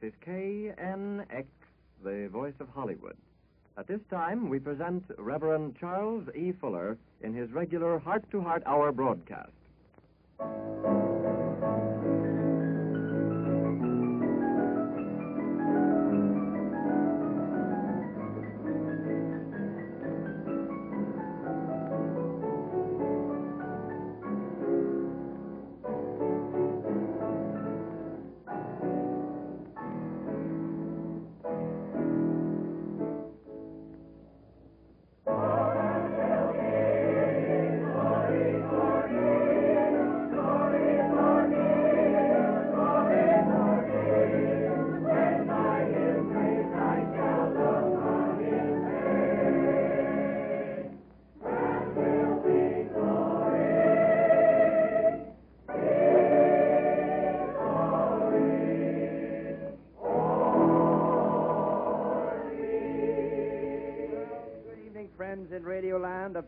This is KNX, the voice of Hollywood. At this time, we present Reverend Charles E. Fuller in his regular Heart to Heart Hour broadcast.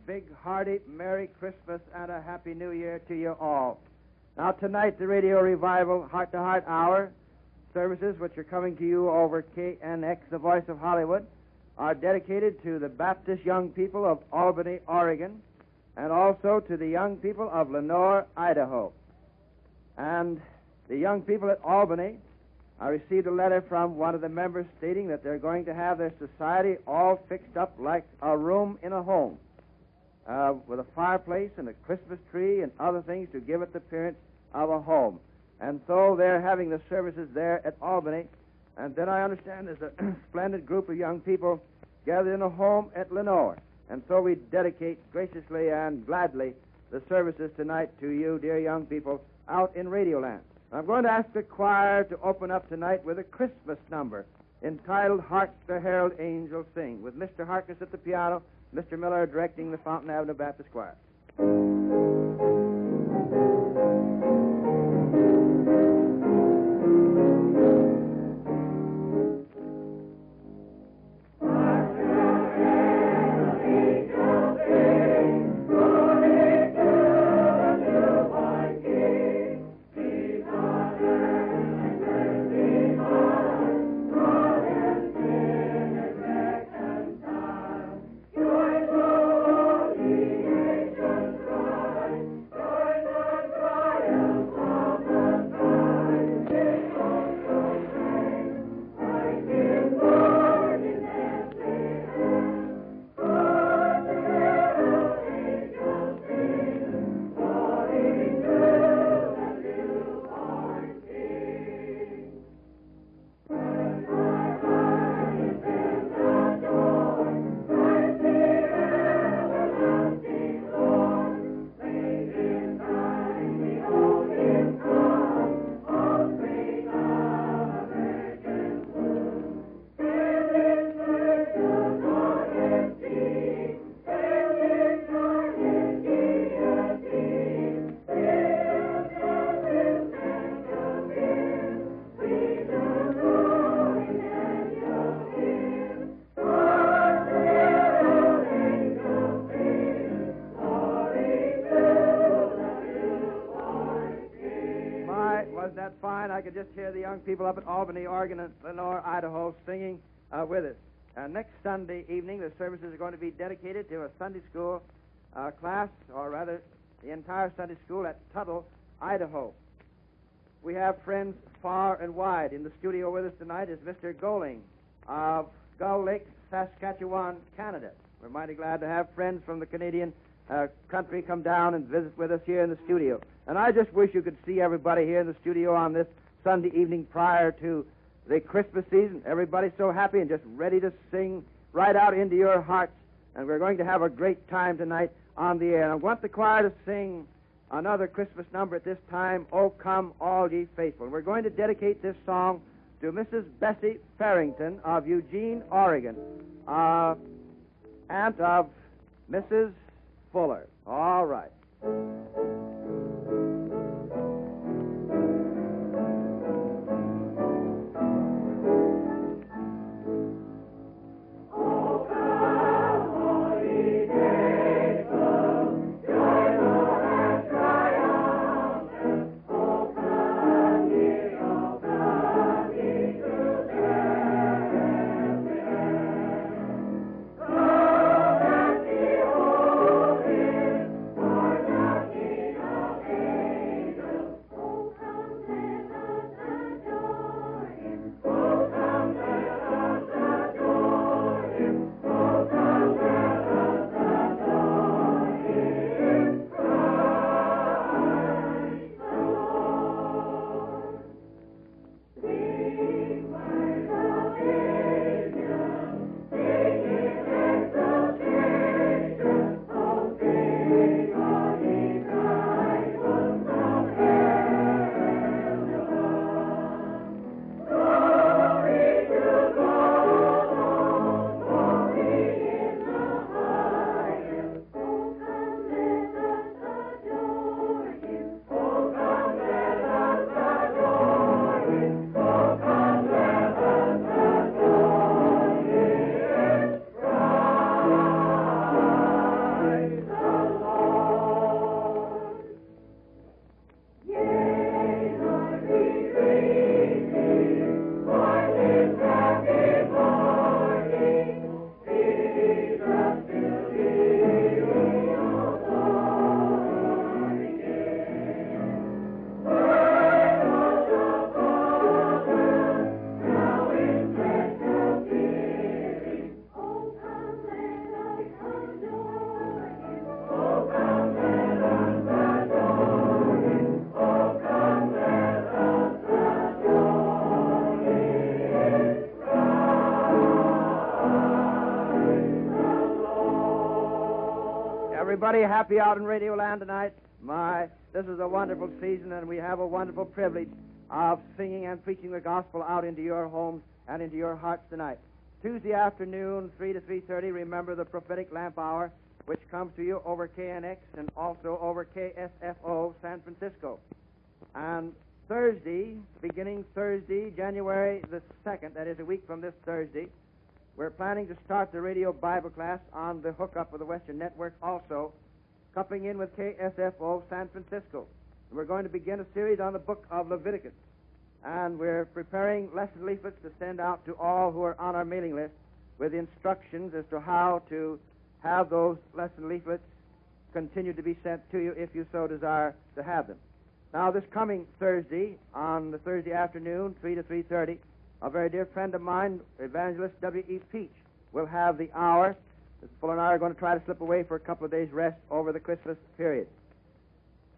Big, hearty Merry Christmas and a Happy New Year to you all. Now, tonight, the Radio Revival Heart to Heart Hour services, which are coming to you over KNX, the voice of Hollywood, are dedicated to the Baptist young people of Albany, Oregon, and also to the young people of Lenore, Idaho. And the young people at Albany I received a letter from one of the members stating that they're going to have their society all fixed up like a room in a home, uh, with a fireplace and a Christmas tree and other things to give it the appearance of a home. And so they're having the services there at Albany. And then I understand there's a splendid group of young people gathered in a home at Lenore. And so we dedicate graciously and gladly the services tonight to you, dear young people, out in Radioland. I'm going to ask the choir to open up tonight with a Christmas number entitled Hark the Herald Angels Sing, with Mr. Harkness at the piano, Mr. Miller directing the Fountain Avenue Baptist Choir. Hear the young people up at Albany, Oregon, and Lenore, Idaho, singing uh, with us. Uh, next Sunday evening, the services are going to be dedicated to a Sunday school uh, class, or rather, the entire Sunday school at Tuttle, Idaho. We have friends far and wide. In the studio with us tonight is Mr. Goling of Gull Lake, Saskatchewan, Canada. We're mighty glad to have friends from the Canadian uh, country come down and visit with us here in the studio. And I just wish you could see everybody here in the studio on this Sunday evening prior to the Christmas season. Everybody's so happy and just ready to sing right out into your hearts. And we're going to have a great time tonight on the air. And I want the choir to sing another Christmas number at this time, Oh Come All Ye Faithful. We're going to dedicate this song to Mrs. Bessie Farrington of Eugene, Oregon, uh, aunt of Mrs. Fuller. All right. Everybody happy out in Radio Land tonight? My, this is a wonderful season, and we have a wonderful privilege of singing and preaching the gospel out into your homes and into your hearts tonight. Tuesday afternoon, 3 to 3.30, remember the prophetic lamp hour, which comes to you over KNX and also over KSFO San Francisco. And Thursday, beginning Thursday, January the 2nd, that is a week from this Thursday, we're planning to start the radio Bible class on the hookup of the Western Network also, coupling in with KSFO San Francisco. And we're going to begin a series on the book of Leviticus. And we're preparing lesson leaflets to send out to all who are on our mailing list with instructions as to how to have those lesson leaflets continue to be sent to you if you so desire to have them. Now, this coming Thursday, on the Thursday afternoon, 3 to 3.30, a very dear friend of mine, Evangelist W.E. Peach, will have the hour. Mr. Fuller and I are going to try to slip away for a couple of days' rest over the Christmas period.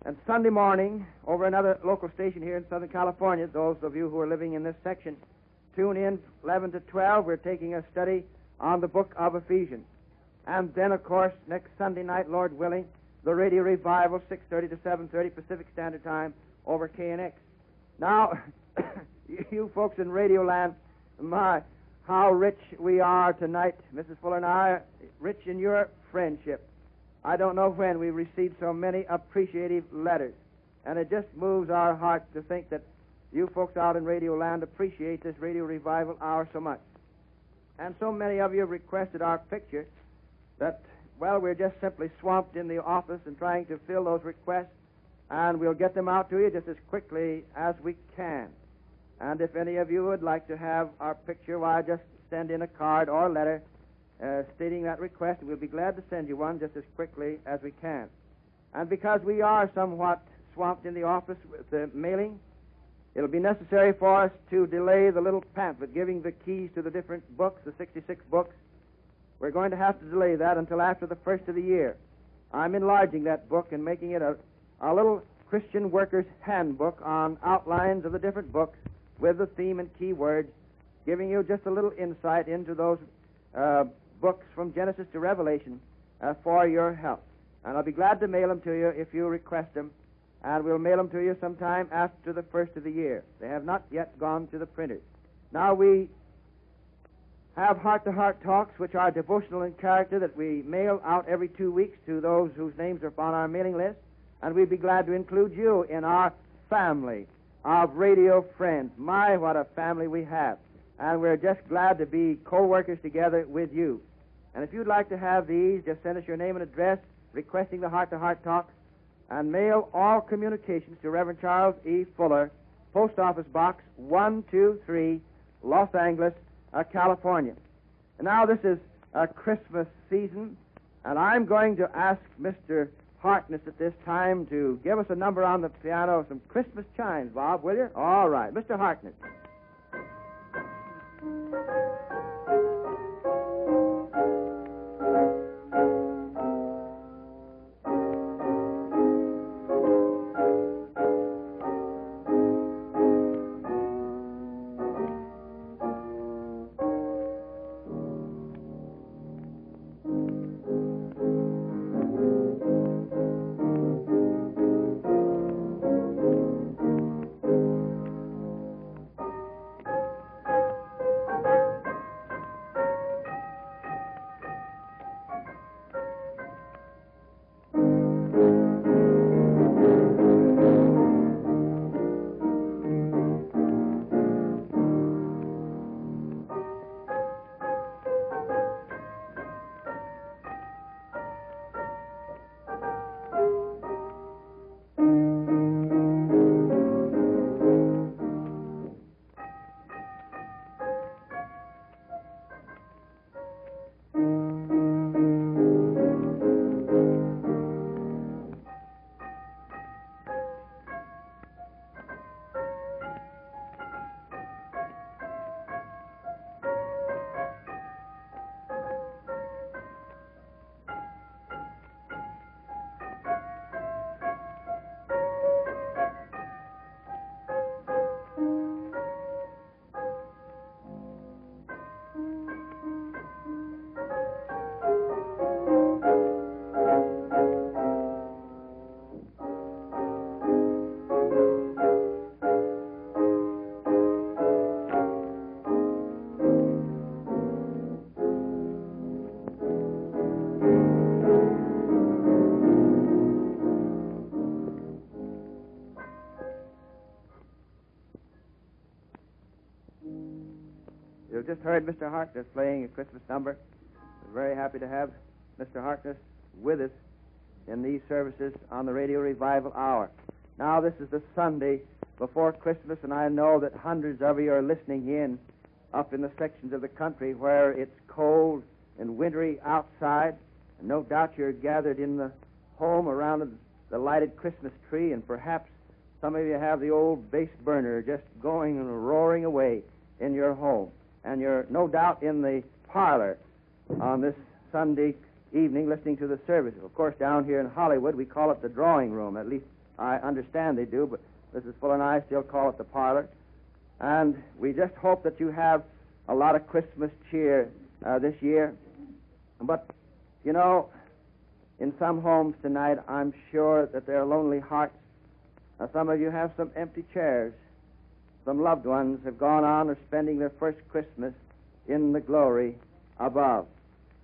And Sunday morning, over another local station here in Southern California, those of you who are living in this section, tune in 11 to 12. We're taking a study on the book of Ephesians. And then, of course, next Sunday night, Lord willing, the radio revival, 6.30 to 7.30 Pacific Standard Time over KNX. Now, you folks in Radio Land, my, how rich we are tonight, Mrs. Fuller and I, rich in your friendship. I don't know when we received so many appreciative letters. And it just moves our hearts to think that you folks out in Radio Land appreciate this Radio Revival Hour so much. And so many of you have requested our picture that, well, we're just simply swamped in the office and trying to fill those requests, and we'll get them out to you just as quickly as we can. And if any of you would like to have our picture, why, just send in a card or a letter uh, stating that request. We'll be glad to send you one just as quickly as we can. And because we are somewhat swamped in the office with the mailing, it'll be necessary for us to delay the little pamphlet giving the keys to the different books, the 66 books. We're going to have to delay that until after the first of the year. I'm enlarging that book and making it a, a little Christian Workers Handbook on outlines of the different books with the theme and key words, giving you just a little insight into those uh, books from Genesis to Revelation uh, for your help. And I'll be glad to mail them to you if you request them and we'll mail them to you sometime after the first of the year. They have not yet gone to the printers. Now we have heart-to-heart talks, which are devotional in character that we mail out every two weeks to those whose names are on our mailing list, and we'd be glad to include you in our family of radio friends. My, what a family we have. And we're just glad to be co-workers together with you. And if you'd like to have these, just send us your name and address requesting the heart-to-heart talk and mail all communications to Reverend Charles E. Fuller, Post Office Box 123, Los Angeles, uh, California. And now this is a Christmas season, and I'm going to ask Mr. Harkness at this time to give us a number on the piano, some Christmas chimes, Bob, will you? All right, Mr. Harkness. You've just heard Mr. Harkness playing a Christmas number. We're very happy to have Mr. Harkness with us in these services on the Radio Revival Hour. Now, this is the Sunday before Christmas, and I know that hundreds of you are listening in up in the sections of the country where it's cold and wintry outside. And no doubt you're gathered in the home around the lighted Christmas tree, and perhaps some of you have the old base burner just going and roaring away in your home. And you're no doubt in the parlor on this Sunday evening listening to the service. Of course, down here in Hollywood, we call it the drawing room. At least I understand they do, but Mrs. Fuller and I still call it the parlor. And we just hope that you have a lot of Christmas cheer uh, this year. But, you know, in some homes tonight, I'm sure that there are lonely hearts. Uh, some of you have some empty chairs. Some loved ones have gone on or spending their first Christmas in the glory above.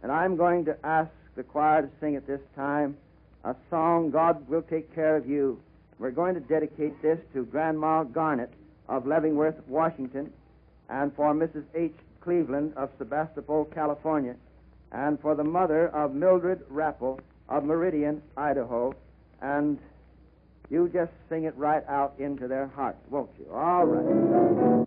And I'm going to ask the choir to sing at this time a song, God Will Take Care of You. We're going to dedicate this to Grandma Garnett of Leavenworth, Washington, and for Mrs. H. Cleveland of Sebastopol, California, and for the mother of Mildred Rappel of Meridian, Idaho, and you just sing it right out into their hearts, won't you? All right.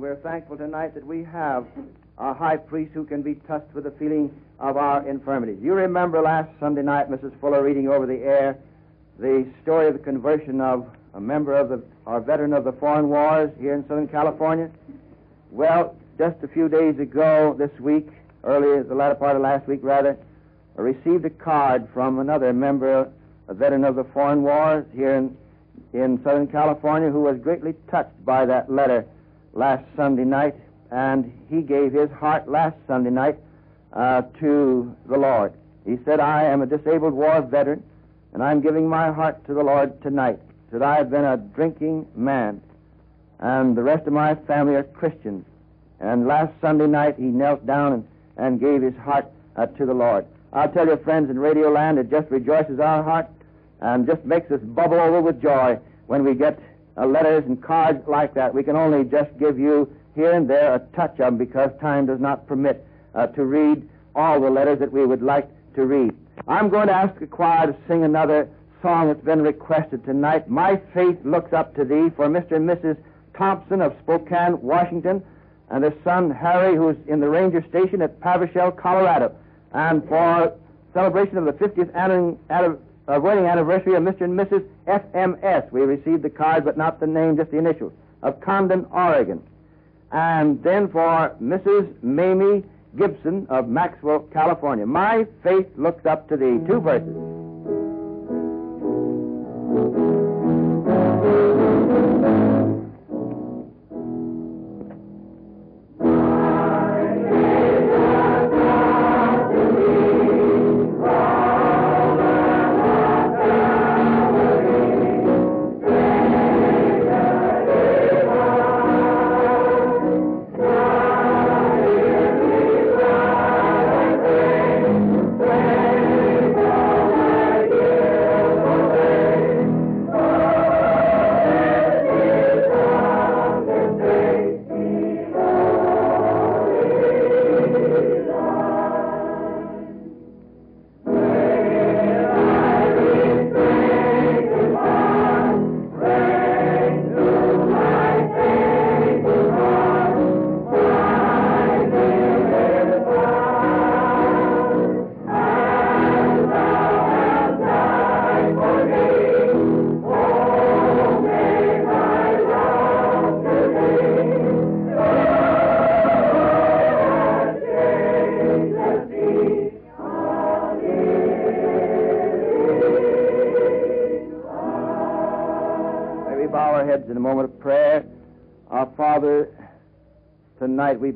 We're thankful tonight that we have a high priest who can be touched with the feeling of our infirmities. You remember last Sunday night, Mrs. Fuller reading over the air the story of the conversion of a member of the, veteran of the foreign wars here in Southern California. Well, just a few days ago, this week, earlier, the latter part of last week, rather, I received a card from another member, a veteran of the foreign wars here in, in Southern California, who was greatly touched by that letter last Sunday night, and he gave his heart last Sunday night uh, to the Lord. He said, I am a disabled war veteran, and I'm giving my heart to the Lord tonight. That I have been a drinking man, and the rest of my family are Christians. And last Sunday night, he knelt down and, and gave his heart uh, to the Lord. I'll tell you, friends, in Radio Land, it just rejoices our heart and just makes us bubble over with joy when we get uh, letters and cards like that. We can only just give you here and there a touch of them because time does not permit uh, to read all the letters that we would like to read. I'm going to ask the choir to sing another song that's been requested tonight. My faith looks up to thee for Mr. and Mrs. Thompson of Spokane, Washington, and their son Harry, who's in the ranger station at Pavershell, Colorado, and for celebration of the 50th anniversary, uh, wedding anniversary of Mr. and Mrs. FMS. We received the card, but not the name, just the initials, of Condon, Oregon. And then for Mrs. Mamie Gibson of Maxwell, California. My faith looks up to thee. Two verses.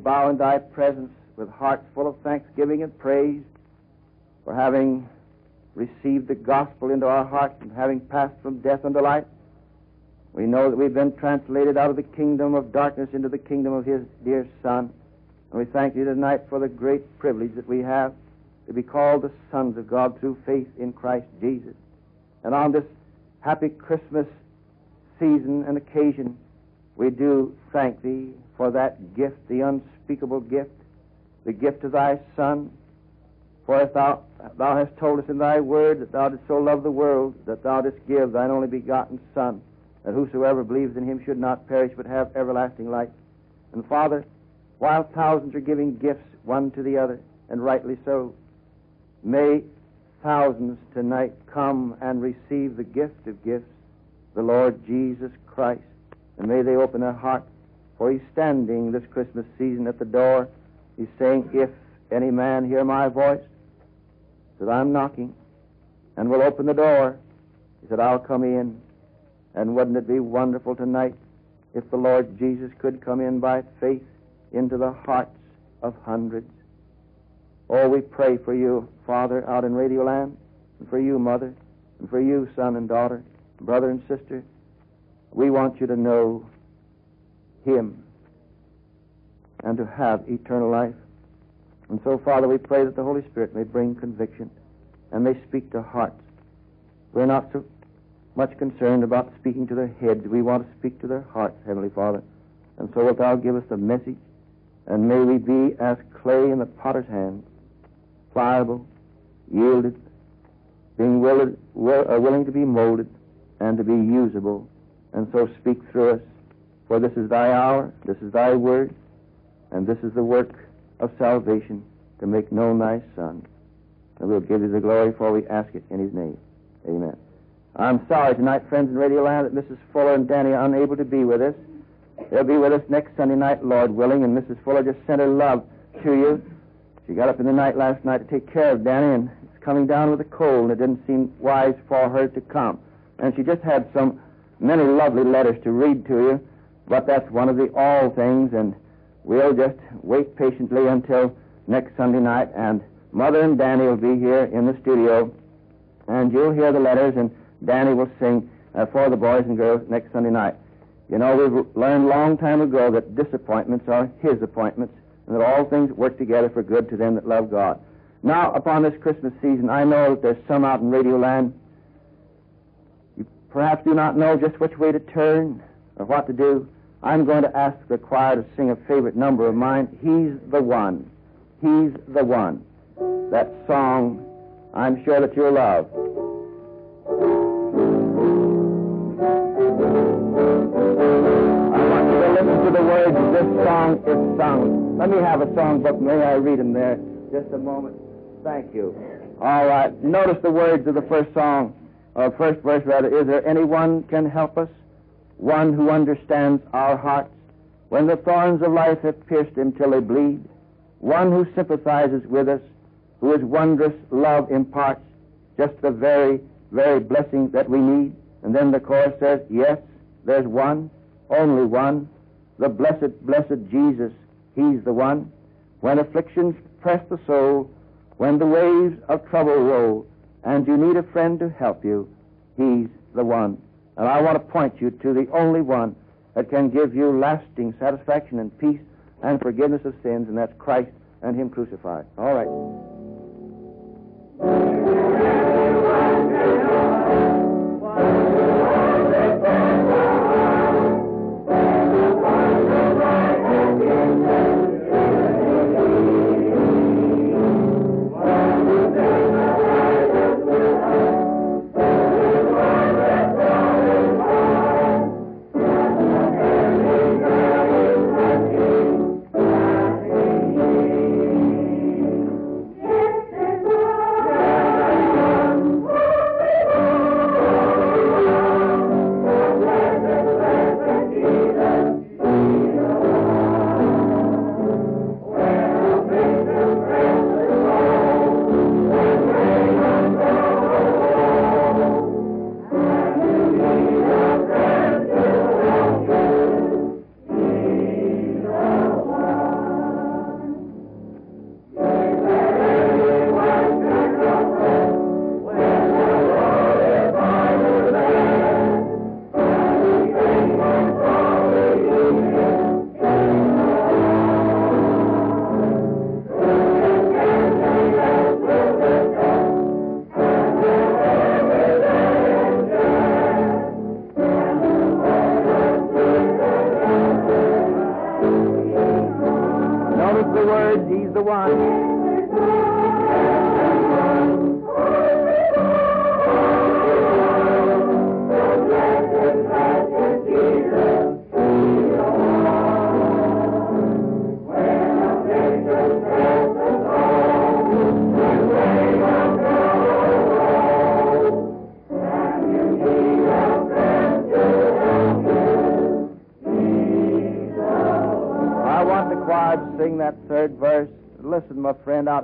Bow in thy presence with hearts full of thanksgiving and praise for having received the gospel into our hearts and having passed from death unto life. We know that we've been translated out of the kingdom of darkness into the kingdom of his dear Son. And we thank you tonight for the great privilege that we have to be called the sons of God through faith in Christ Jesus. And on this happy Christmas season and occasion, we do thank thee for that gift, the unspeakable gift, the gift of thy Son. For if thou, thou hast told us in thy word that thou didst so love the world that thou didst give thine only begotten Son, that whosoever believes in him should not perish but have everlasting life. And Father, while thousands are giving gifts one to the other, and rightly so, may thousands tonight come and receive the gift of gifts, the Lord Jesus Christ, and may they open their hearts for he's standing this Christmas season at the door. He's saying, If any man hear my voice, that I'm knocking, and will open the door, he said, I'll come in. And wouldn't it be wonderful tonight if the Lord Jesus could come in by faith into the hearts of hundreds? Oh, we pray for you, Father, out in Radioland, and for you, Mother, and for you, son and daughter, brother and sister. We want you to know him and to have eternal life. And so, Father, we pray that the Holy Spirit may bring conviction and may speak to hearts. We're not so much concerned about speaking to their heads. We want to speak to their hearts, Heavenly Father. And so wilt thou give us the message, and may we be as clay in the potter's hand, pliable, yielded, being will, uh, willing to be molded and to be usable, and so speak through us For this is thy hour, this is thy word, and this is the work of salvation to make known thy Son. And we'll give thee the glory, for we ask it in his name. Amen. I'm sorry tonight, friends in Radio Land, that Mrs. Fuller and Danny are unable to be with us. They'll be with us next Sunday night, Lord willing, and Mrs. Fuller just sent her love to you. She got up in the night last night to take care of Danny, and it's coming down with a cold, and it didn't seem wise for her to come. And she just had some many lovely letters to read to you, but that's one of the all things, and we'll just wait patiently until next Sunday night, and Mother and Danny will be here in the studio, and you'll hear the letters, and Danny will sing uh, for the boys and girls next Sunday night. You know, we've learned long time ago that disappointments are His appointments, and that all things work together for good to them that love God. Now, upon this Christmas season, I know that there's some out in Radio Land. Perhaps do not know just which way to turn or what to do. I'm going to ask the choir to sing a favorite number of mine. He's the one. He's the one. That song I'm sure that you'll love. I want you to listen to the words of this song is sung. Let me have a songbook. May I read them there? Just a moment. Thank you. All right. Notice the words of the first song, first verse rather. Is there anyone can help us? One who understands our hearts when the thorns of life have pierced him till they bleed. One who sympathizes with us, who his wondrous love imparts, just the very, very blessing that we need. And then the chorus says, Yes, there's one, only one, the blessed, blessed Jesus. He's the one. When afflictions press the soul, when the waves of trouble roll, and you need a friend to help you, He's the one. And I want to point you to the only one that can give you lasting satisfaction and peace and forgiveness of sins, and that's Christ and Him crucified. All right.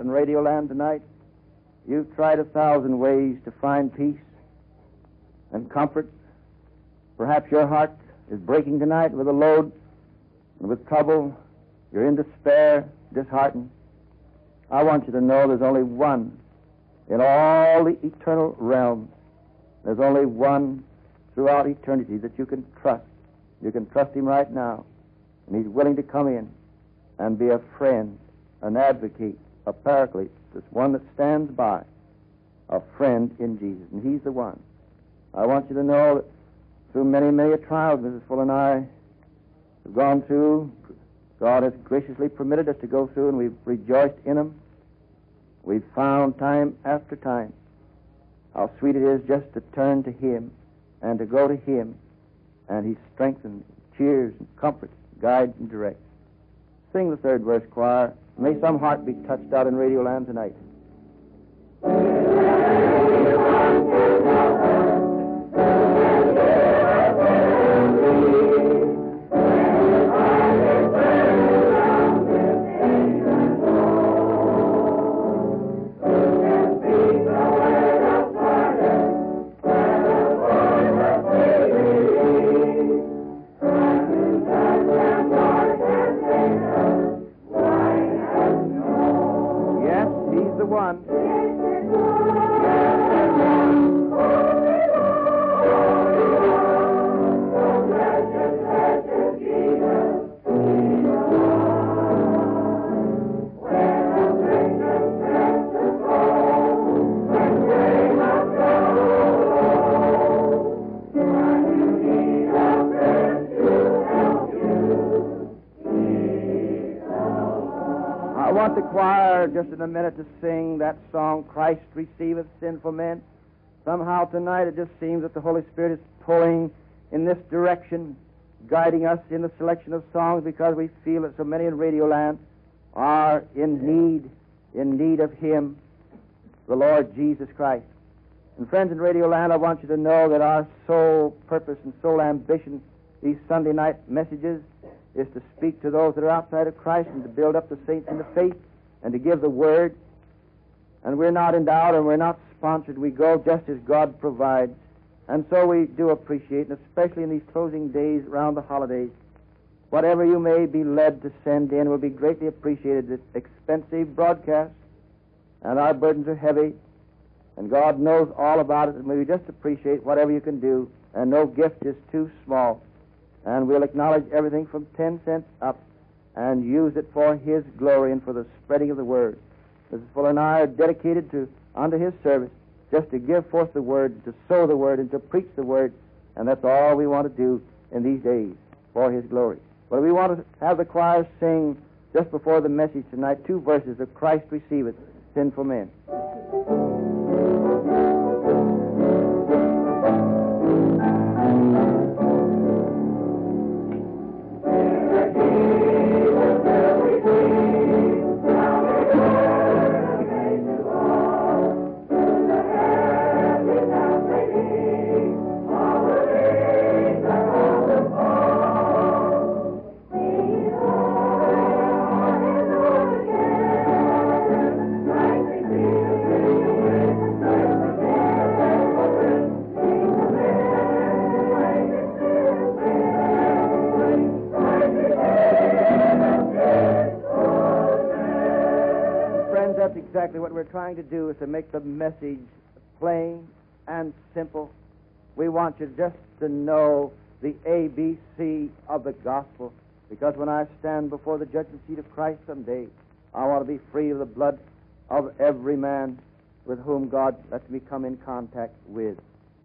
Out in Radio Land tonight. You've tried a thousand ways to find peace and comfort. Perhaps your heart is breaking tonight with a load and with trouble. You're in despair, disheartened. I want you to know there's only one in all the eternal realm. There's only one throughout eternity that you can trust. You can trust him right now. And he's willing to come in and be a friend, an advocate, a paraclete, this one that stands by, a friend in Jesus. And he's the one. I want you to know that through many, many trials Mrs. Fuller and I have gone through, God has graciously permitted us to go through, and we've rejoiced in them. We've found time after time how sweet it is just to turn to Him and to go to Him, and He strengthens, cheers and comforts, guides and directs. Sing the third verse, choir. May some heart be touched out in Radio Land tonight. To sing that song, Christ Receiveth Sinful Men. Somehow tonight it just seems that the Holy Spirit is pulling in this direction, guiding us in the selection of songs because we feel that so many in Radio Land are in need, in need of Him, the Lord Jesus Christ. And friends in Radio Land, I want you to know that our sole purpose and sole ambition these Sunday night messages is to speak to those that are outside of Christ and to build up the saints in the faith and to give the word. And we're not endowed and we're not sponsored. We go just as God provides. And so we do appreciate, and especially in these closing days around the holidays, whatever you may be led to send in will be greatly appreciated. It's expensive broadcast, and our burdens are heavy, and God knows all about it, and we just appreciate whatever you can do, and no gift is too small. And we'll acknowledge everything from 10 cents up and use it for His glory and for the spreading of the Word. Mrs. Fuller and I are dedicated to unto His service, just to give forth the Word, to sow the Word, and to preach the Word, and that's all we want to do in these days for His glory. But we want to have the choir sing just before the message tonight two verses of Christ receiveth sinful men. Exactly what we're trying to do is to make the message plain and simple. We want you just to know the ABC of the gospel. Because when I stand before the judgment seat of Christ someday, I want to be free of the blood of every man with whom God lets me come in contact with.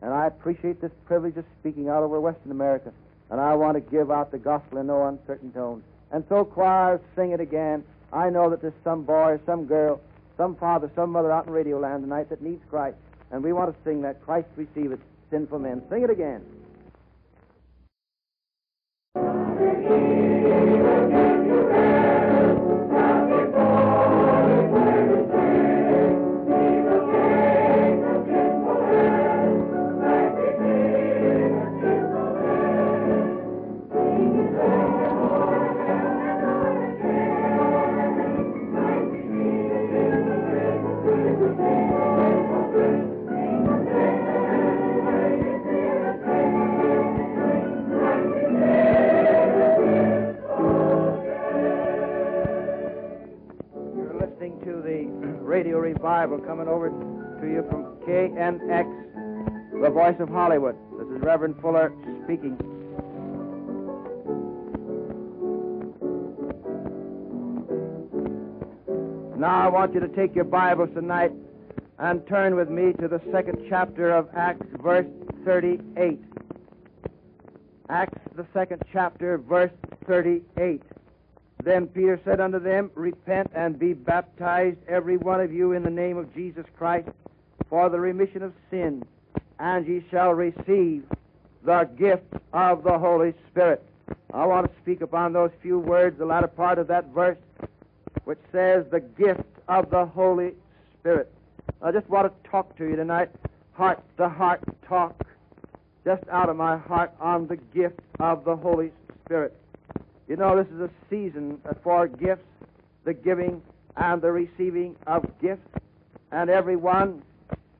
And I appreciate this privilege of speaking out over Western America. And I want to give out the gospel in no uncertain tones. And so, choirs, sing it again. I know that there's some boy, some girl, some father, some mother out in Radio Land tonight that needs Christ. And we want to sing that Christ receiveth sinful men. Sing it again. Radio revival coming over to you from KNX, the voice of Hollywood. This is Reverend Fuller speaking. Now I want you to take your Bibles tonight and turn with me to the second chapter of Acts, verse 38. Acts, the second chapter, verse 38. Then Peter said unto them, Repent and be baptized, every one of you, in the name of Jesus Christ, for the remission of sins, and ye shall receive the gift of the Holy Spirit. I want to speak upon those few words, the latter part of that verse, which says the gift of the Holy Spirit. I just want to talk to you tonight, heart to heart talk, just out of my heart on the gift of the Holy Spirit. You know, this is a season for gifts, the giving and the receiving of gifts, and everyone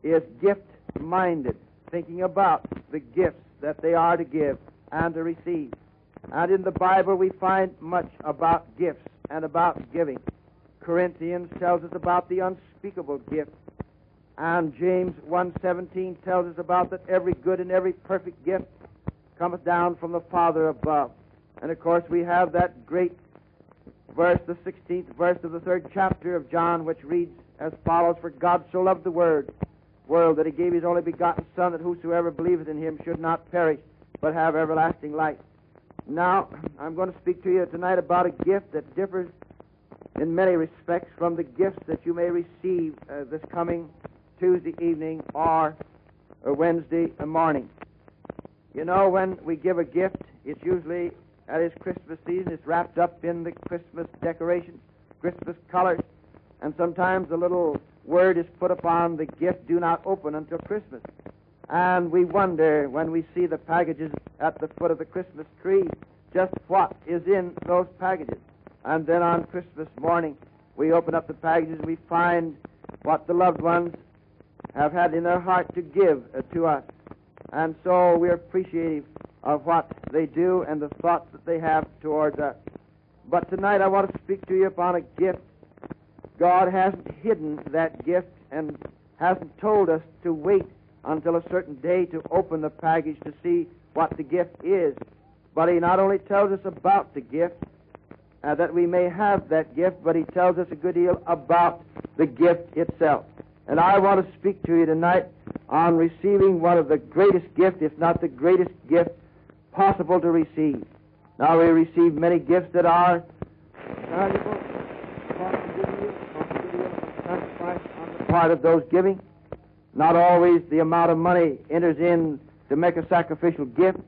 is gift minded, thinking about the gifts that they are to give and to receive. And in the Bible, we find much about gifts and about giving. Corinthians tells us about the unspeakable gift. And James 1.17 tells us about that every good and every perfect gift cometh down from the Father above. And of course, we have that great verse, the 16th verse of the third chapter of John, which reads as follows For God so loved the word, world that he gave his only begotten Son, that whosoever believeth in him should not perish, but have everlasting life. Now, I'm going to speak to you tonight about a gift that differs in many respects from the gifts that you may receive uh, this coming Tuesday evening or, or Wednesday morning. You know, when we give a gift, it's usually at its Christmas season. It's wrapped up in the Christmas decorations, Christmas colors, and sometimes a little word is put upon the gift, do not open until Christmas. And we wonder when we see the packages at the foot of the Christmas tree just what is in those packages. And then on Christmas morning, we open up the packages we find what the loved ones have had in their heart to give uh, to us. And so we're appreciative of what they do and the thoughts that they have towards us. But tonight I want to speak to you upon a gift. God hasn't hidden that gift and hasn't told us to wait until a certain day to open the package to see what the gift is. But He not only tells us about the gift, uh, that we may have that gift, but He tells us a good deal about the gift itself. And I want to speak to you tonight on receiving one of the greatest gifts, if not the greatest gift possible to receive. Now, we receive many gifts that are valuable, on the part of those giving. Not always the amount of money enters in to make a sacrificial gift.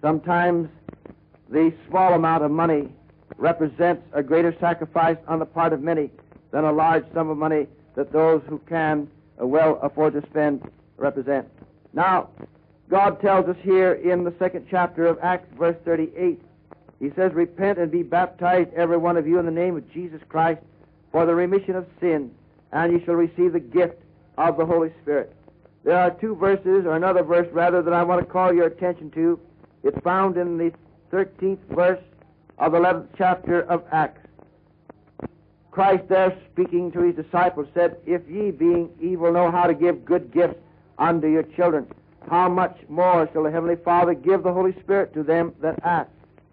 Sometimes the small amount of money represents a greater sacrifice on the part of many than a large sum of money that those who can uh, well afford to spend represent. Now, God tells us here in the second chapter of Acts, verse 38, He says, Repent and be baptized, every one of you, in the name of Jesus Christ, for the remission of sin, and ye shall receive the gift of the Holy Spirit. There are two verses, or another verse rather, that I want to call your attention to. It's found in the 13th verse of the 11th chapter of Acts. Christ there speaking to his disciples said, If ye being evil know how to give good gifts unto your children, how much more shall the Heavenly Father give the Holy Spirit to them that ask?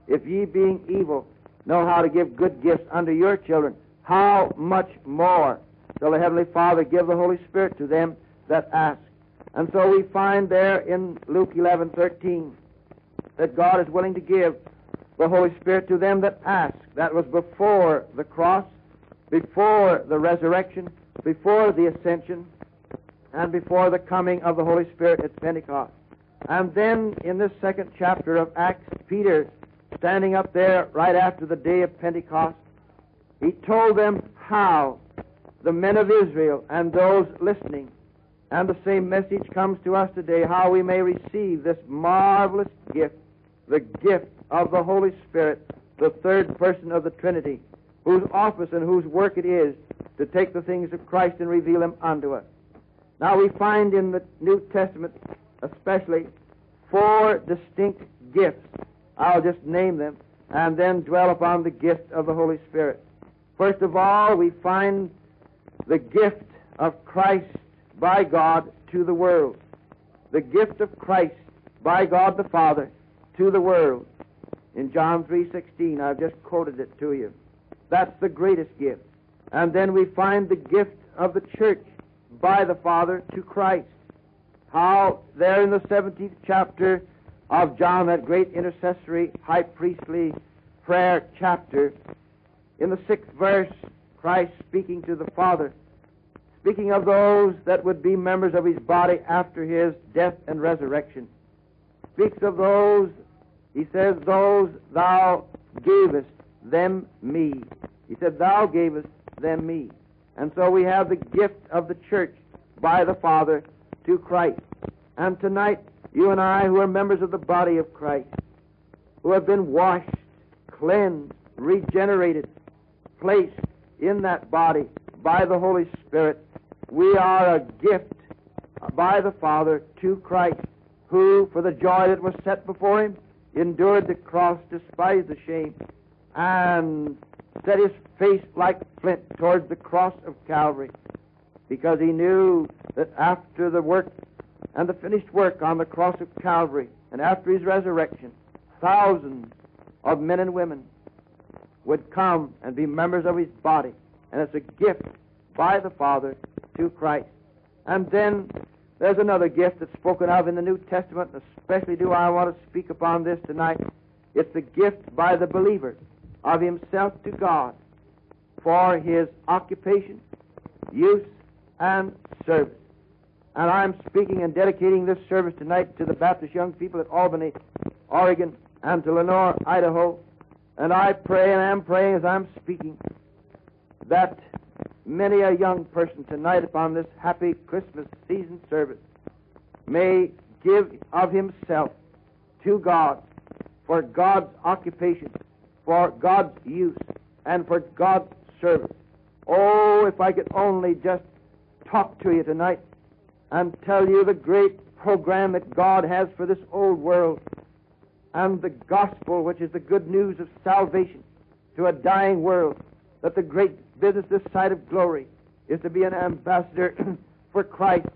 If ye being evil know how to give good gifts unto your children, how much more shall the Heavenly Father give the Holy Spirit to them that ask? And so we find there in Luke 11, 13, that God is willing to give the Holy Spirit to them that ask. That was before the cross, before the resurrection, before the ascension, and before the coming of the Holy Spirit at Pentecost. And then in this second chapter of Acts, Peter, standing up there right after the day of Pentecost, he told them how the men of Israel and those listening, and the same message comes to us today, how we may receive this marvelous gift, the gift of the Holy Spirit, the third person of the Trinity, whose office and whose work it is to take the things of Christ and reveal them unto us. Now we find in the New Testament, especially, four distinct gifts. I'll just name them and then dwell upon the gift of the Holy Spirit. First of all, we find the gift of Christ by God to the world. The gift of Christ by God the Father to the world. In John 3:16, I've just quoted it to you. That's the greatest gift. And then we find the gift of the church by the Father to Christ. How there in the 17th chapter of John, that great intercessory high priestly prayer chapter, in the sixth verse, Christ speaking to the Father, speaking of those that would be members of his body after his death and resurrection, speaks of those He says, Those thou gavest them me. He said, Thou gavest them me. And so we have the gift of the church by the Father to Christ. And tonight, you and I, who are members of the body of Christ, who have been washed, cleansed, regenerated, placed in that body by the Holy Spirit, we are a gift by the Father to Christ, who, for the joy that was set before him, endured the cross, despised the shame, and set his face like flint towards the cross of Calvary, because he knew that after the work and the finished work on the cross of Calvary, and after his resurrection, thousands of men and women would come and be members of his body. And it's a gift by the Father to Christ. And then there's another gift that's spoken of in the New Testament, and especially do I want to speak upon this tonight. It's the gift by the believer of himself to God for his occupation, use, and service. And I'm speaking and dedicating this service tonight to the Baptist young people at Albany, Oregon, and to Lenore, Idaho. And I pray and am praying as I'm speaking that many a young person tonight upon this happy Christmas season service may give of himself to God for God's occupation, for God's use, and for God's service. Oh, if I could only just talk to you tonight and tell you the great program that God has for this old world and the gospel, which is the good news of salvation to a dying world, that the great business this side of glory is to be an ambassador for Christ,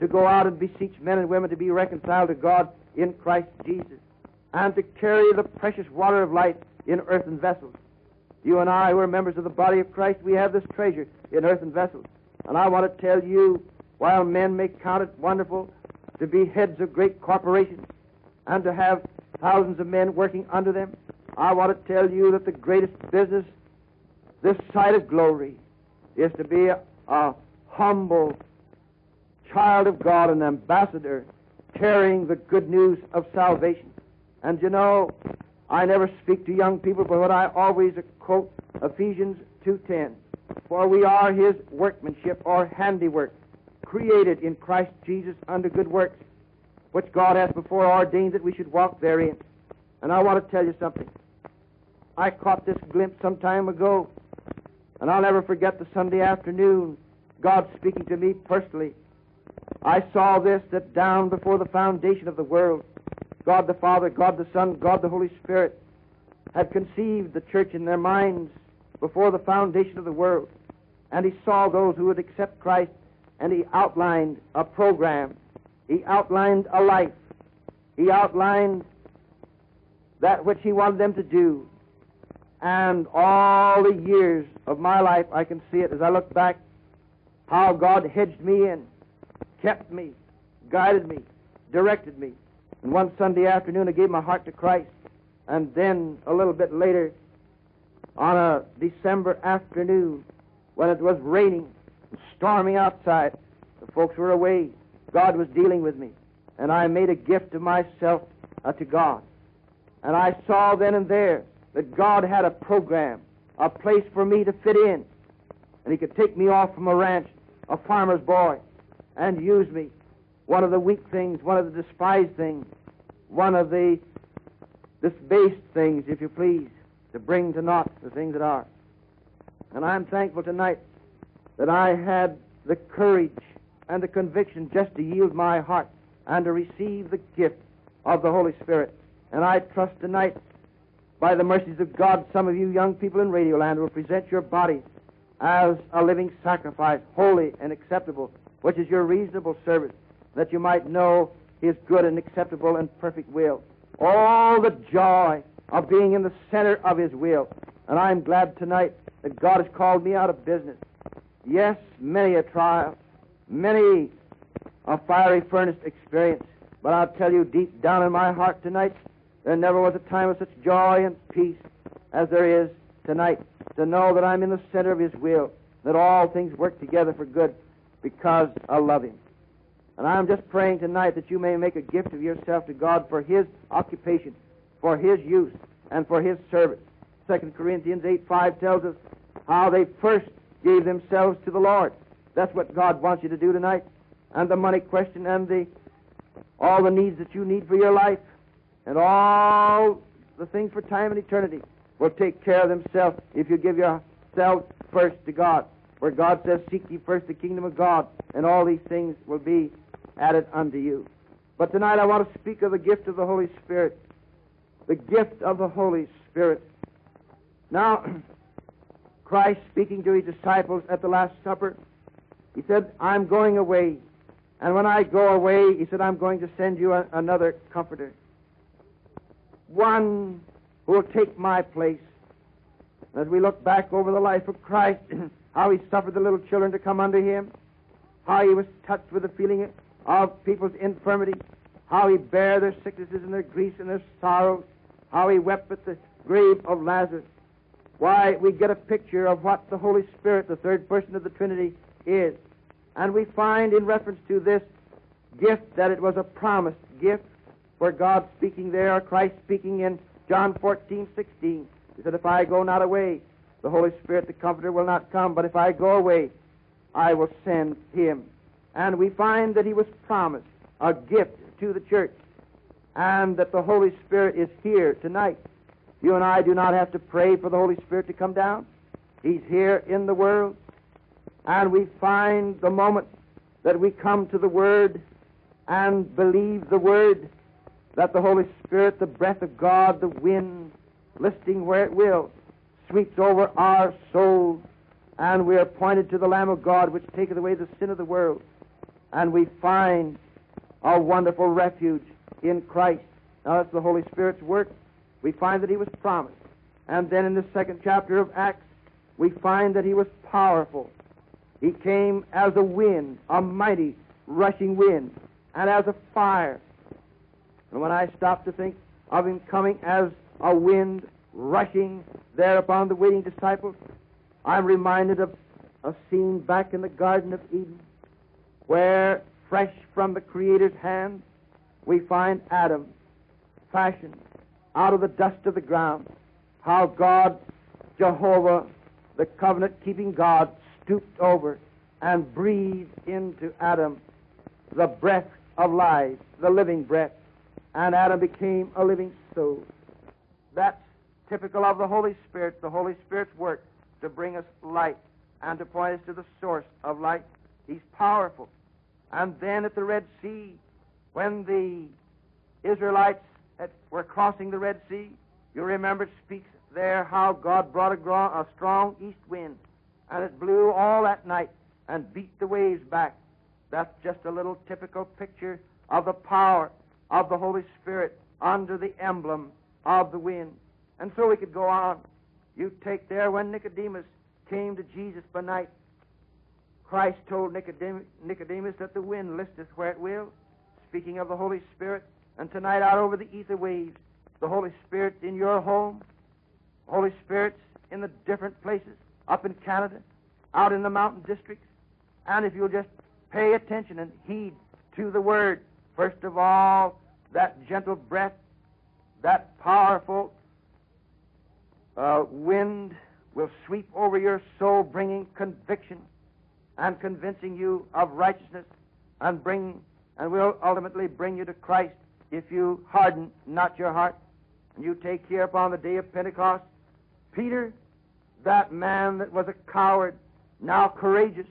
to go out and beseech men and women to be reconciled to God in Christ Jesus, and to carry the precious water of life in earthen vessels. You and I, who are members of the body of Christ, we have this treasure in earthen vessels. And I want to tell you, while men may count it wonderful to be heads of great corporations and to have thousands of men working under them, I want to tell you that the greatest business this side of glory is to be a, a humble child of God, an ambassador carrying the good news of salvation. And you know, I never speak to young people, but what I always quote Ephesians 2:10, for we are His workmanship or handiwork, created in Christ Jesus unto good works, which God hath before ordained that we should walk therein. And I want to tell you something. I caught this glimpse some time ago and I'll never forget the Sunday afternoon, God speaking to me personally. I saw this that down before the foundation of the world, God the Father, God the Son, God the Holy Spirit had conceived the church in their minds before the foundation of the world. And He saw those who would accept Christ, and He outlined a program. He outlined a life. He outlined that which He wanted them to do. And all the years of my life, I can see it as I look back, how God hedged me in, kept me, guided me, directed me. And one Sunday afternoon, I gave my heart to Christ. And then a little bit later, on a December afternoon, when it was raining and storming outside, the folks were away. God was dealing with me. And I made a gift of myself uh, to God. And I saw then and there that God had a program, a place for me to fit in. And He could take me off from a ranch, a farmer's boy, and use me. One of the weak things, one of the despised things, one of the disbased things, if you please, to bring to naught the things that are. And I'm thankful tonight that I had the courage and the conviction just to yield my heart and to receive the gift of the Holy Spirit. And I trust tonight by the mercies of God, some of you young people in Radioland will present your bodies as a living sacrifice, holy and acceptable, which is your reasonable service, that you might know His good and acceptable and perfect will. All the joy of being in the center of His will. And I'm glad tonight that God has called me out of business. Yes, many a trial, many a fiery furnace experience. But I'll tell you deep down in my heart tonight, there never was a time of such joy and peace as there is tonight to know that I'm in the center of His will, that all things work together for good because I love Him. And I'm just praying tonight that you may make a gift of yourself to God for His occupation, for His use, and for His service. 2 Corinthians 8 5 tells us how they first gave themselves to the Lord. That's what God wants you to do tonight. And the money question and the all the needs that you need for your life and all the things for time and eternity will take care of themselves if you give yourself first to God. Where God says, Seek ye first the kingdom of God, and all these things will be added unto you. But tonight I want to speak of the gift of the Holy Spirit. The gift of the Holy Spirit. Now, Christ speaking to his disciples at the Last Supper, he said, I'm going away. And when I go away, he said, I'm going to send you a, another comforter. One who will take my place. As we look back over the life of Christ, how he suffered the little children to come unto him, how he was touched with the feeling of people's infirmity, how he bare their sicknesses and their griefs and their sorrows, how he wept at the grave of Lazarus. Why, we get a picture of what the Holy Spirit, the third person of the Trinity, is. And we find in reference to this gift that it was a promised gift, for God speaking there, or Christ speaking in John 14, 16. He said, If I go not away, the Holy Spirit, the Comforter, will not come, but if I go away, I will send him. And we find that he was promised a gift to the church, and that the Holy Spirit is here tonight. You and I do not have to pray for the Holy Spirit to come down. He's here in the world. And we find the moment that we come to the Word and believe the Word, that the Holy Spirit, the breath of God, the wind, listing where it will, sweeps over our souls, and we are pointed to the Lamb of God, which taketh away the sin of the world. And we find a wonderful refuge in Christ. Now, that's the Holy Spirit's work. We find that He was promised. And then in the second chapter of Acts, we find that He was powerful. He came as a wind, a mighty rushing wind, and as a fire. And when I stop to think of Him coming as a wind rushing there upon the waiting disciples, I'm reminded of a scene back in the Garden of Eden where, fresh from the Creator's hand, we find Adam fashioned out of the dust of the ground. How God, Jehovah, the covenant keeping God, stooped over and breathed into Adam the breath of life, the living breath, and Adam became a living soul. That's typical of the Holy Spirit, the Holy Spirit's work to bring us light and to point us to the source of light. He's powerful. And then at the Red Sea, when the Israelites had, were crossing the Red Sea, you remember it speaks there how God brought a, a strong east wind, and it blew all that night and beat the waves back. That's just a little typical picture of the power of the Holy Spirit under the emblem of the wind. And so we could go on. You take there when Nicodemus came to Jesus by night. Christ told Nicodemus, that the wind listeth where it will, speaking of the Holy Spirit. And tonight, out over the ether waves, the Holy Spirit's in your home, Holy Spirit's in the different places, up in Canada, out in the mountain districts. And if you'll just pay attention and heed to the Word, first of all, that gentle breath, that powerful uh, wind will sweep over your soul, bringing conviction and convincing you of righteousness, and bring and will ultimately bring you to Christ if you harden not your heart. And you take here upon the day of Pentecost, Peter, that man that was a coward, now courageous,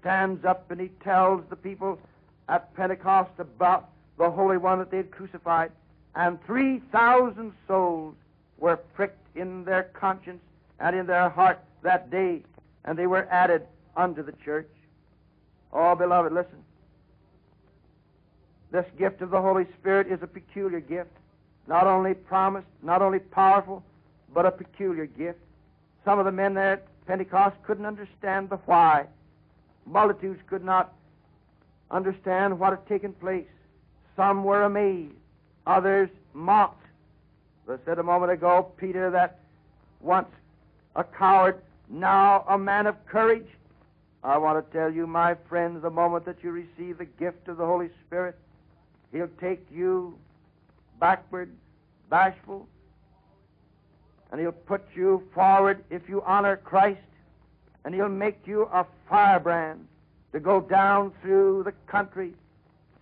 stands up and he tells the people at Pentecost about the Holy One that they had crucified. And 3,000 souls were pricked in their conscience and in their heart that day, and they were added unto the church. Oh, beloved, listen. This gift of the Holy Spirit is a peculiar gift, not only promised, not only powerful, but a peculiar gift. Some of the men there at Pentecost couldn't understand the why. Multitudes could not understand what had taken place. Some were amazed, others mocked. As I said a moment ago, Peter, that once a coward, now a man of courage, I want to tell you, my friends, the moment that you receive the gift of the Holy Spirit, He'll take you backward, bashful, and He'll put you forward if you honor Christ, and He'll make you a firebrand to go down through the country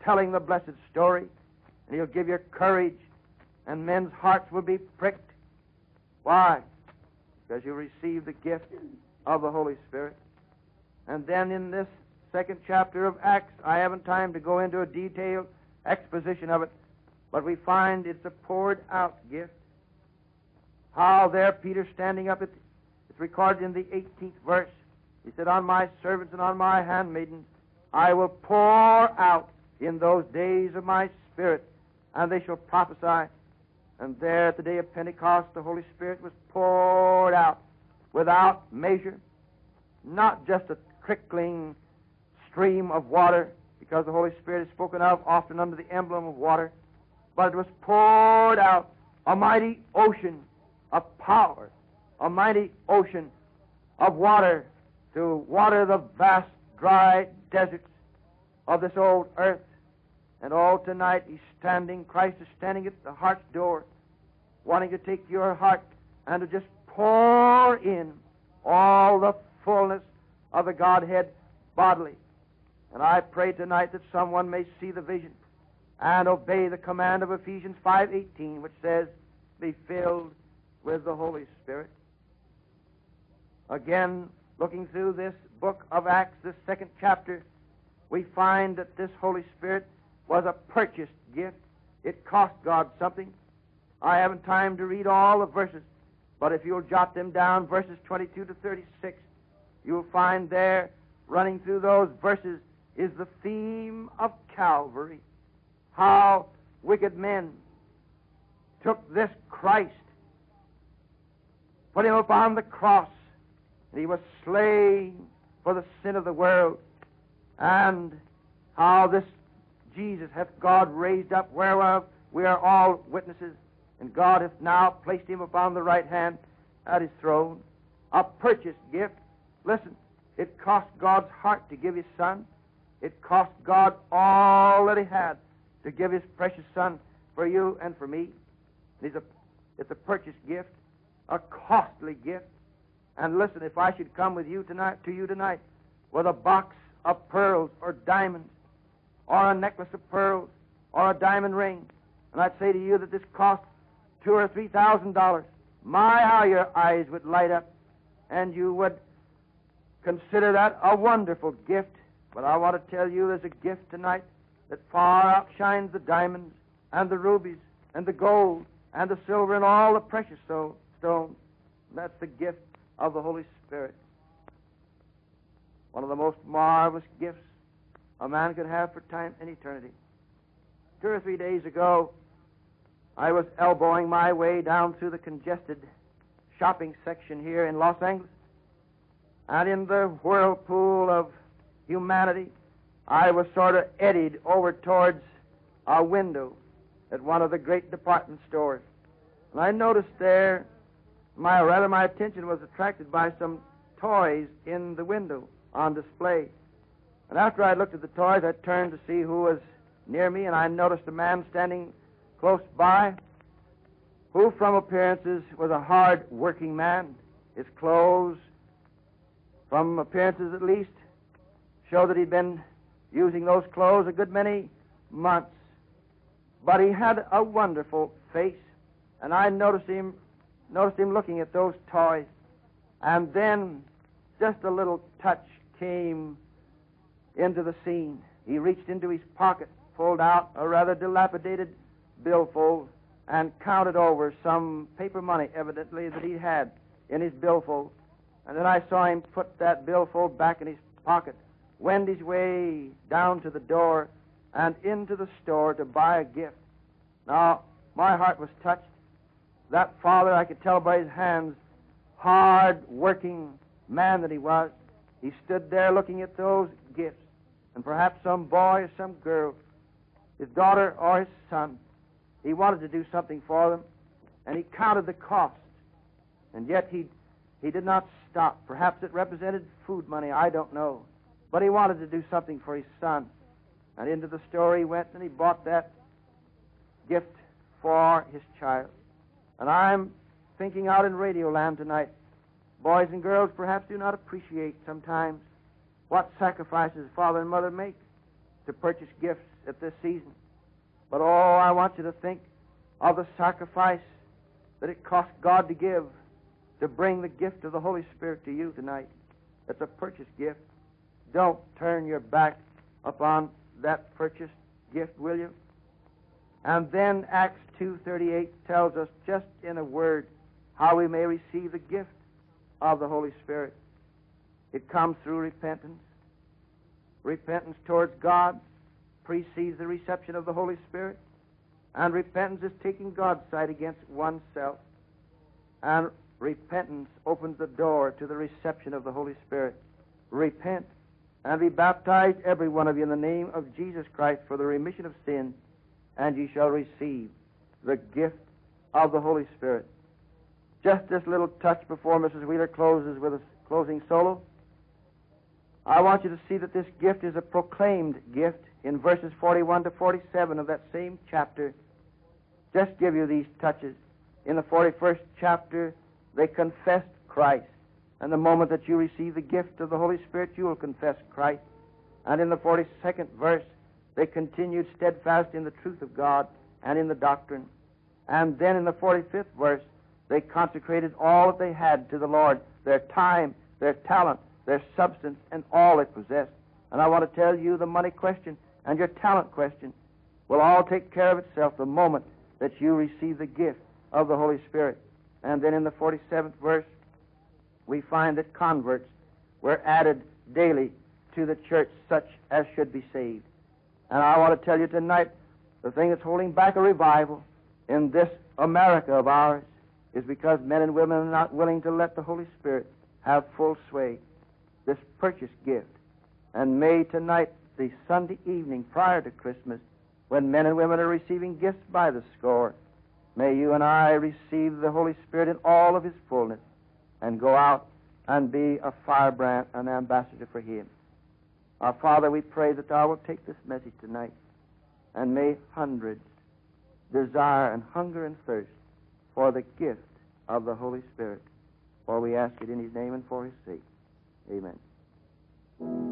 telling the blessed story, and He'll give you courage, and men's hearts will be pricked. Why? Because you receive the gift of the Holy Spirit. And then in this second chapter of Acts, I haven't time to go into a detailed exposition of it, but we find it's a poured out gift. How there Peter standing up, at, it's recorded in the 18th verse. He said, On my servants and on my handmaidens I will pour out in those days of my spirit, and they shall prophesy. And there at the day of Pentecost, the Holy Spirit was poured out without measure, not just a trickling stream of water, because the Holy Spirit is spoken of often under the emblem of water, but it was poured out a mighty ocean of power, a mighty ocean of water to water the vast dry deserts of this old earth. And all tonight he's standing, Christ is standing at the heart's door, wanting to take your heart and to just pour in all the fullness of the Godhead bodily. And I pray tonight that someone may see the vision and obey the command of Ephesians 5:18 which says, "Be filled with the Holy Spirit." Again, looking through this book of Acts, this second chapter, we find that this Holy Spirit was a purchased gift. It cost God something. I haven't time to read all the verses, but if you'll jot them down, verses 22 to 36, you'll find there, running through those verses, is the theme of Calvary. How wicked men took this Christ, put him upon the cross, and he was slain for the sin of the world, and how this Jesus hath God raised up, whereof we are all witnesses, and God hath now placed him upon the right hand at his throne, a purchased gift. Listen, it cost God's heart to give his son. It cost God all that he had to give his precious son for you and for me. It's a, it's a purchased gift, a costly gift. And listen, if I should come with you tonight to you tonight with a box of pearls or diamonds, or a necklace of pearls, or a diamond ring, and I'd say to you that this cost two or three thousand dollars, my how your eyes would light up, and you would consider that a wonderful gift. But I want to tell you there's a gift tonight that far outshines the diamonds and the rubies and the gold and the silver and all the precious so- stones. That's the gift of the Holy Spirit. One of the most marvelous gifts a man could have for time and eternity. Two or three days ago, I was elbowing my way down through the congested shopping section here in Los Angeles. And in the whirlpool of humanity, I was sort of eddied over towards a window at one of the great department stores. And I noticed there, my rather my attention was attracted by some toys in the window on display. And after I looked at the toys, I turned to see who was near me, and I noticed a man standing close by who, from appearances, was a hard working man. His clothes, from appearances at least, show that he'd been using those clothes a good many months. But he had a wonderful face, and I noticed him noticed him looking at those toys. And then just a little touch came into the scene. He reached into his pocket, pulled out a rather dilapidated billfold, and counted over some paper money, evidently, that he had in his billfold. And then I saw him put that billfold back in his pocket, wend his way down to the door and into the store to buy a gift. Now, my heart was touched. That father, I could tell by his hands, hard working man that he was, he stood there looking at those gifts. And perhaps some boy or some girl, his daughter or his son, he wanted to do something for them, and he counted the cost. And yet he, he did not stop. Perhaps it represented food money, I don't know. But he wanted to do something for his son. And into the store he went and he bought that gift for his child. And I'm thinking out in Radioland tonight. Boys and girls perhaps do not appreciate sometimes what sacrifices father and mother make to purchase gifts at this season. But oh, I want you to think of the sacrifice that it cost God to give to bring the gift of the Holy Spirit to you tonight. It's a purchase gift. Don't turn your back upon that purchased gift, will you? And then Acts 2:38 tells us just in a word how we may receive the gift of the Holy Spirit. It comes through repentance. Repentance towards God precedes the reception of the Holy Spirit. And repentance is taking God's side against oneself. And repentance opens the door to the reception of the Holy Spirit. Repent and be baptized, every one of you, in the name of Jesus Christ for the remission of sin, and ye shall receive the gift of the Holy Spirit. Just this little touch before Mrs. Wheeler closes with a closing solo. I want you to see that this gift is a proclaimed gift in verses 41 to 47 of that same chapter. Just give you these touches. In the 41st chapter, they confessed Christ. And the moment that you receive the gift of the Holy Spirit, you will confess Christ. And in the 42nd verse, they continued steadfast in the truth of God and in the doctrine. And then in the 45th verse, they consecrated all that they had to the Lord their time, their talent, their substance, and all they possessed. And I want to tell you the money question and your talent question will all take care of itself the moment that you receive the gift of the Holy Spirit. And then in the 47th verse, we find that converts were added daily to the church, such as should be saved. And I want to tell you tonight the thing that's holding back a revival in this America of ours is because men and women are not willing to let the Holy Spirit have full sway, this purchase gift. And may tonight, the Sunday evening prior to Christmas, when men and women are receiving gifts by the score, may you and I receive the Holy Spirit in all of His fullness and go out and be a firebrand, an ambassador for Him. Our Father, we pray that Thou wilt take this message tonight, and may hundreds desire and hunger and thirst for the gift of the Holy Spirit. For we ask it in His name and for His sake. Amen.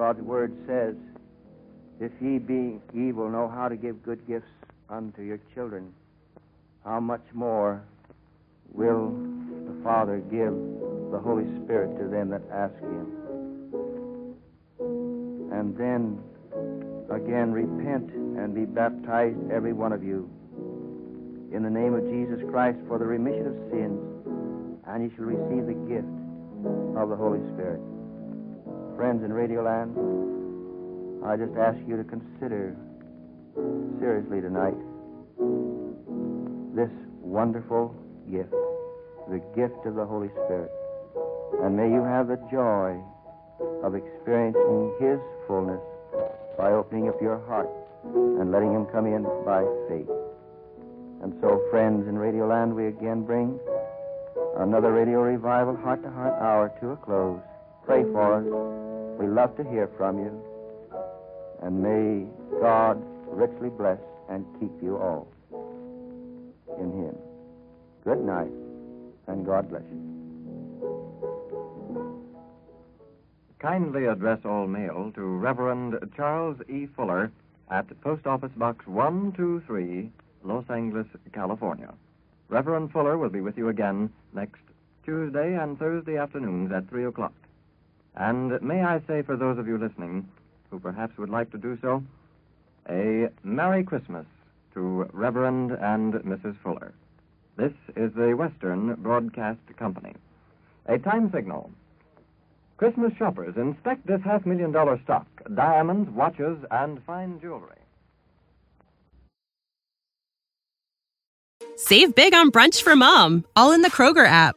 God's word says, If ye, being evil, know how to give good gifts unto your children, how much more will the Father give the Holy Spirit to them that ask Him? And then again, repent and be baptized, every one of you, in the name of Jesus Christ for the remission of sins, and ye shall receive the gift of the Holy Spirit. Friends in Radioland, I just ask you to consider seriously tonight this wonderful gift, the gift of the Holy Spirit. And may you have the joy of experiencing His fullness by opening up your heart and letting Him come in by faith. And so, friends in Radioland, we again bring another Radio Revival Heart to Heart Hour to a close. Pray for us. We love to hear from you. And may God richly bless and keep you all in Him. Good night, and God bless you. Kindly address all mail to Reverend Charles E. Fuller at Post Office Box 123, Los Angeles, California. Reverend Fuller will be with you again next Tuesday and Thursday afternoons at 3 o'clock. And may I say for those of you listening who perhaps would like to do so, a Merry Christmas to Reverend and Mrs. Fuller. This is the Western Broadcast Company. A time signal. Christmas shoppers, inspect this half million dollar stock diamonds, watches, and fine jewelry. Save big on brunch for mom, all in the Kroger app.